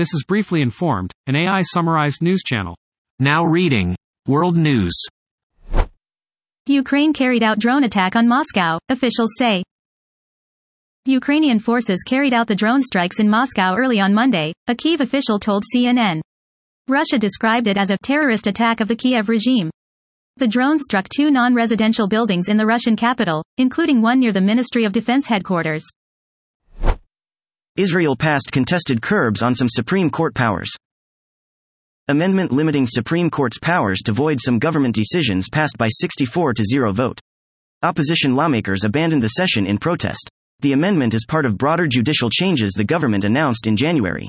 This is Briefly Informed, an AI summarized news channel. Now reading World News. Ukraine carried out drone attack on Moscow, officials say. Ukrainian forces carried out the drone strikes in Moscow early on Monday, a Kiev official told CNN. Russia described it as a terrorist attack of the Kiev regime. The drone struck two non-residential buildings in the Russian capital, including one near the Ministry of Defense headquarters. Israel passed contested curbs on some Supreme Court powers. Amendment limiting Supreme Court's powers to void some government decisions passed by 64 to 0 vote. Opposition lawmakers abandoned the session in protest. The amendment is part of broader judicial changes the government announced in January.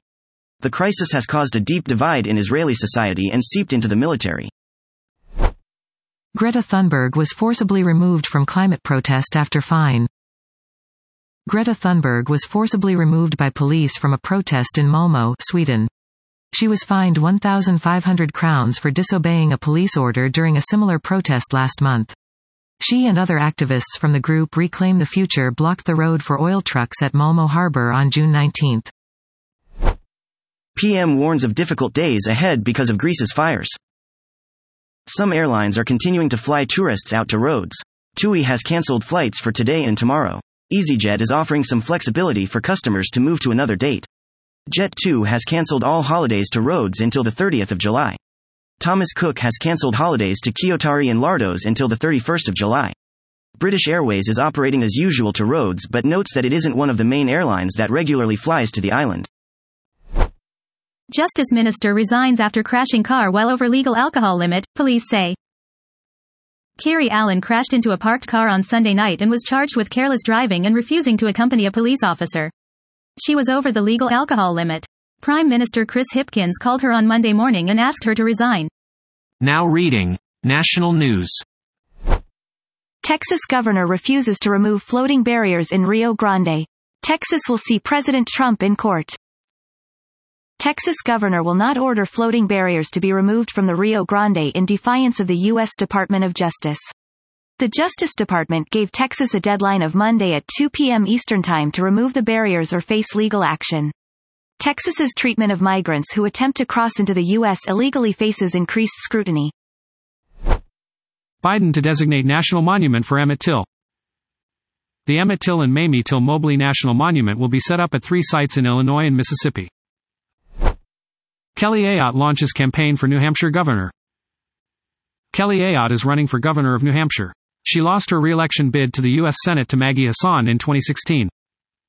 The crisis has caused a deep divide in Israeli society and seeped into the military. Greta Thunberg was forcibly removed from climate protest after fine. Greta Thunberg was forcibly removed by police from a protest in Malmö, Sweden. She was fined 1,500 crowns for disobeying a police order during a similar protest last month. She and other activists from the group Reclaim the Future blocked the road for oil trucks at Malmö harbor on June 19. PM warns of difficult days ahead because of Greece's fires. Some airlines are continuing to fly tourists out to Rhodes. TUI has cancelled flights for today and tomorrow. EasyJet is offering some flexibility for customers to move to another date. Jet2 has cancelled all holidays to Rhodes until the 30th of July. Thomas Cook has cancelled holidays to Kiotari and Lardos until the 31st of July. British Airways is operating as usual to Rhodes but notes that it isn't one of the main airlines that regularly flies to the island. Justice Minister resigns after crashing car while over legal alcohol limit, police say. Kiri Allan crashed into a parked car on Sunday night and was charged with careless driving and refusing to accompany a police officer. She was over the legal alcohol limit. Prime Minister Chris Hipkins called her on Monday morning and asked her to resign. Now reading National News. Texas governor refuses to remove floating barriers in Rio Grande. Texas will see President Trump in court. Texas governor will not order floating barriers to be removed from the Rio Grande in defiance of the U.S. Department of Justice. The Justice Department gave Texas a deadline of Monday at 2 p.m. Eastern Time to remove the barriers or face legal action. Texas's treatment of migrants who attempt to cross into the U.S. illegally faces increased scrutiny. Biden to designate national monument for Emmett Till. The Emmett Till and Mamie Till Mobley National Monument will be set up at three sites in Illinois and Mississippi. Kelly Ayotte launches campaign for New Hampshire governor. Kelly Ayotte is running for governor of New Hampshire. She lost her re-election bid to the U.S. Senate to Maggie Hassan in 2016.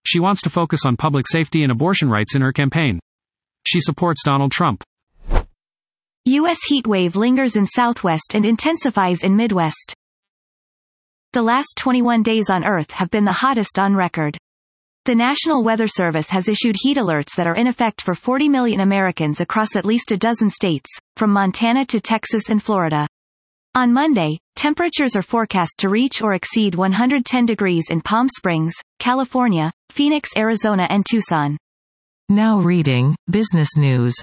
She wants to focus on public safety and abortion rights in her campaign. She supports Donald Trump. U.S. heat wave lingers in southwest and intensifies in Midwest. The last 21 days on Earth have been the hottest on record. The National Weather Service has issued heat alerts that are in effect for 40 million Americans across at least a dozen states, from Montana to Texas and Florida. On Monday, temperatures are forecast to reach or exceed 110 degrees in Palm Springs, California, Phoenix, Arizona and Tucson. Now reading Business News.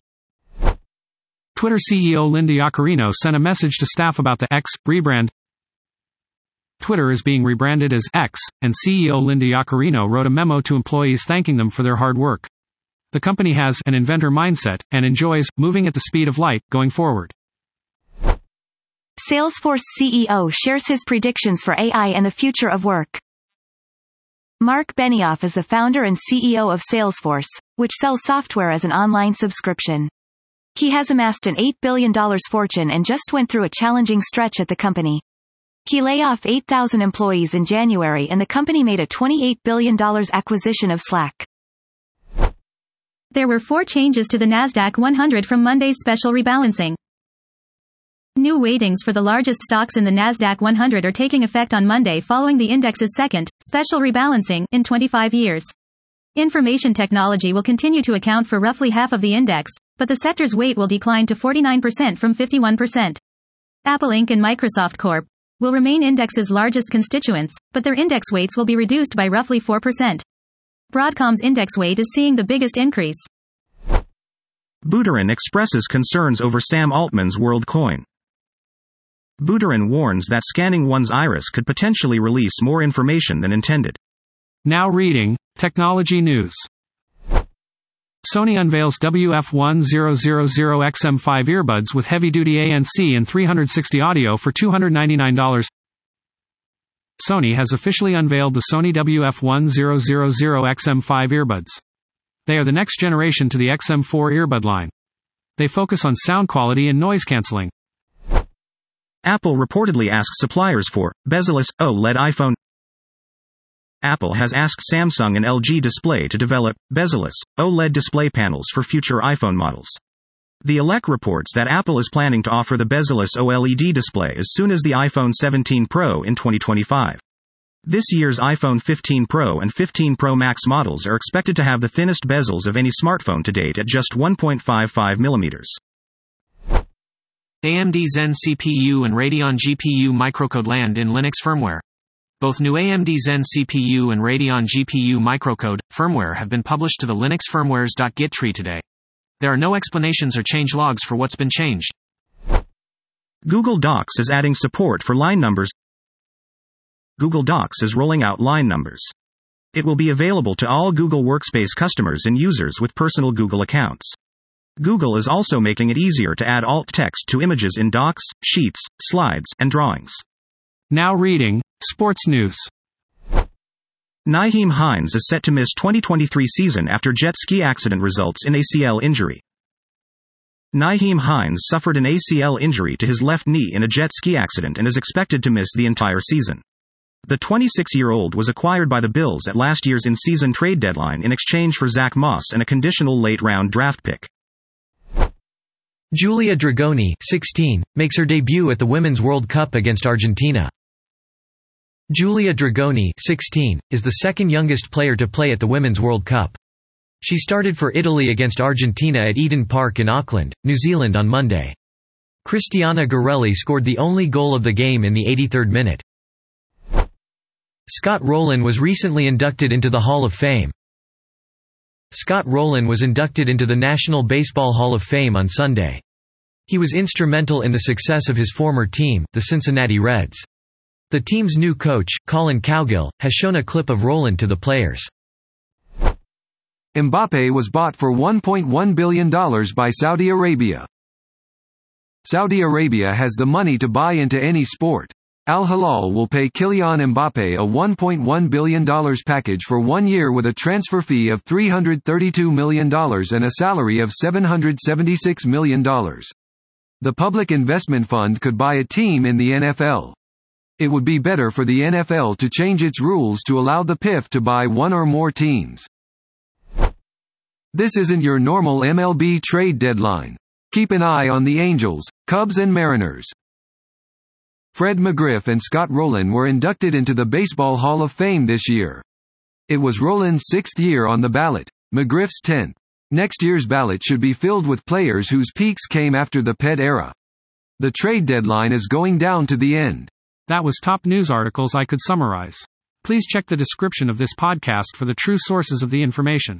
Twitter CEO Linda Yaccarino sent a message to staff about the X rebrand. Twitter is being rebranded as X, and CEO Linda Yaccarino wrote a memo to employees thanking them for their hard work. The company has an inventor mindset and enjoys moving at the speed of light going forward. Salesforce CEO shares his predictions for AI and the future of work. Marc Benioff is the founder and CEO of Salesforce, which sells software as an online subscription. He has amassed an $8 billion fortune and just went through a challenging stretch at the company. He lay off 8,000 employees in January and the company made a $28 billion acquisition of Slack. There were four changes to the NASDAQ 100 from Monday's special rebalancing. New weightings for the largest stocks in the NASDAQ 100 are taking effect on Monday following the index's second, special rebalancing, in 25 years. Information technology will continue to account for roughly half of the index, but the sector's weight will decline to 49% from 51%. Apple Inc. and Microsoft Corp. will remain index's largest constituents, but their index weights will be reduced by roughly 4%. Broadcom's index weight is seeing the biggest increase. Buterin expresses concerns over Sam Altman's WorldCoin. Buterin warns that scanning one's iris could potentially release more information than intended. Now reading Technology News. Sony unveils WF-1000XM5 earbuds with heavy-duty ANC and 360 audio for $299. Sony has officially unveiled the Sony WF-1000XM5 earbuds. They are the next generation to the XM4 earbud line. They focus on sound quality and noise canceling. Apple reportedly asked suppliers for bezel-less OLED iPhone. Apple has asked Samsung and LG Display to develop bezel-less OLED display panels for future iPhone models. The Elec reports that Apple is planning to offer the bezel-less OLED display as soon as the iPhone 17 Pro in 2025. This year's iPhone 15 Pro and 15 Pro Max models are expected to have the thinnest bezels of any smartphone to date at just 1.55 millimeters. AMD Zen CPU and Radeon GPU microcode land in Linux firmware. Both new AMD Zen CPU and Radeon GPU microcode firmware have been published to the Linux firmwares.git tree today. There are no explanations or change logs for what's been changed. Google Docs is adding support for line numbers. Google Docs is rolling out line numbers. It will be available to all Google Workspace customers and users with personal Google accounts. Google is also making it easier to add alt text to images in docs, sheets, slides, and drawings. Now reading, Sports News. Nyheim Hines is set to miss 2023 season after jet ski accident results in ACL injury. Nyheim Hines suffered an ACL injury to his left knee in a jet ski accident and is expected to miss the entire season. The 26 year old was acquired by the Bills at last year's in season trade deadline in exchange for Zach Moss and a conditional late round draft pick. Giulia Dragoni, 16, makes her debut at the Women's World Cup against Argentina. Giulia Dragoni, 16, is the second youngest player to play at the Women's World Cup. She started for Italy against Argentina at Eden Park in Auckland, New Zealand on Monday. Cristiana Girelli scored the only goal of the game in the 83rd minute. Scott Rolen was recently inducted into the Hall of Fame. Scott Rolen was inducted into the National Baseball Hall of Fame on Sunday. He was instrumental in the success of his former team, the Cincinnati Reds. The team's new coach, Collin Cowgill, has shown a clip of Rolen to the players. Mbappe was bought for $1.1 billion by Saudi Arabia. Saudi Arabia has the money to buy into any sport. Al Hilal will pay Kylian Mbappe a $1.1 billion package for one year with a transfer fee of $332 million and a salary of $776 million. The Public Investment Fund could buy a team in the NFL. It would be better for the NFL to change its rules to allow the PIF to buy one or more teams. This isn't your normal MLB trade deadline. Keep an eye on the Angels, Cubs and Mariners. Fred McGriff and Scott Rolen were inducted into the Baseball Hall of Fame this year. It was Rolen's sixth year on the ballot, McGriff's tenth. Next year's ballot should be filled with players whose peaks came after the PED era. The trade deadline is going down to the end. That was top news articles I could summarize. Please check the description of this podcast for the true sources of the information.